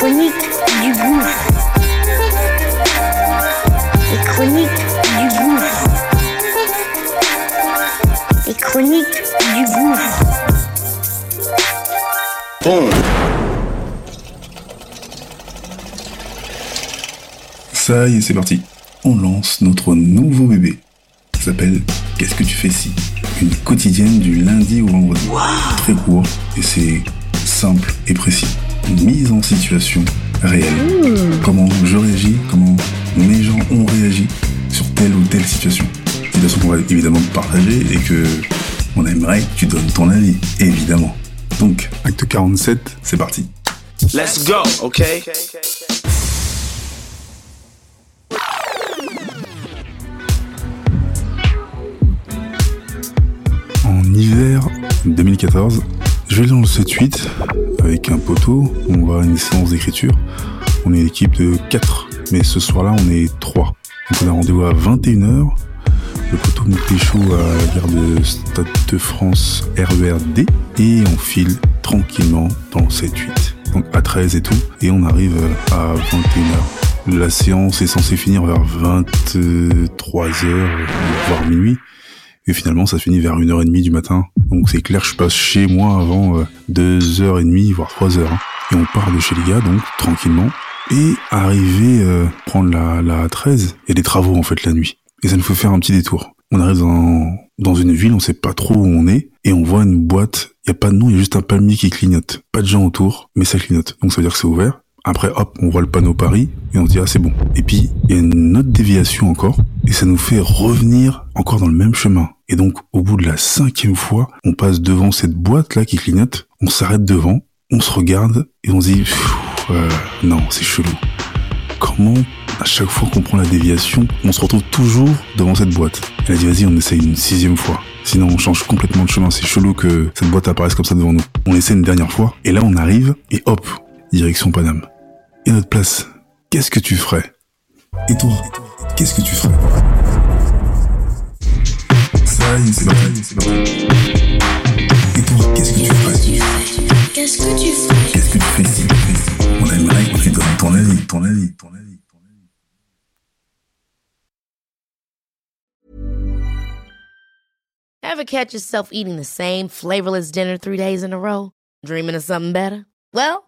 La chronique du gouffre. Les chroniques du gouffre. Les chroniques du gouffre. Ça y est, c'est parti. On lance notre nouveau bébé. Ça s'appelle Qu'est-ce que tu fais si? Une quotidienne du lundi au vendredi. Très court et c'est simple et précis. Mise en situation réelle. Comment je réagis, comment mes gens ont réagi sur telle ou telle situation. Situation qu'on va évidemment partager et que on aimerait que tu donnes ton avis, évidemment. Donc, acte 47, c'est parti. Let's go, okay? En hiver 2014, je vais dans le 7-8 avec un poteau. On va à une séance d'écriture. On est une équipe de 4, mais ce soir-là, on est 3. Donc on a rendez-vous à 21h. Le poteau nous pécho à la gare de Stade de France RERD et on file tranquillement dans le 7-8. Donc à 13 et tout. Et on arrive à 21h. La séance est censée finir vers 23h, voire minuit. Et finalement, ça finit vers 1h30 du matin. Donc c'est clair, je passe chez moi avant euh, 2h30, voire 3h. hein. Et on part de chez les gars, donc tranquillement. Et arrivé euh, prendre la, la 13, il y a des travaux en fait la nuit. Et ça nous fait faire un petit détour. On arrive dans, dans une ville, on sait pas trop où on est, et on voit une boîte, il y a pas de nom, il y a juste un palmier qui clignote. Pas de gens autour, mais ça clignote. Donc ça veut dire que c'est ouvert. Après, hop, on voit le panneau Paris, et on se dit, ah, c'est bon. Et puis, il y a une autre déviation encore, et ça nous fait revenir encore dans le même chemin. Et donc, au bout de la cinquième fois, on passe devant cette boîte-là qui clignote, on s'arrête devant, on se regarde, et on se dit, euh, non, c'est chelou. Comment, à chaque fois qu'on prend la déviation, on se retrouve toujours devant cette boîte? Elle a dit, vas-y, on essaye une sixième fois. Sinon, on change complètement de chemin. C'est chelou que cette boîte apparaisse comme ça devant nous. On essaie une dernière fois, et là, on arrive, et hop, direction Paname. Et notre place, qu'est-ce que tu ferais? Et toi, qu'est-ce que tu ferais? Ça y est, c'est parti, c'est parti. Et toi, qu'est-ce que tu ferais? Qu'est-ce que tu fais Qu'est-ce que tu fais? On aimerait que tu donnes ton avis, ton avis, ton avis, ton avis. Ever catch yourself eating the same flavorless dinner three days in a row? Dreaming of something better? Well,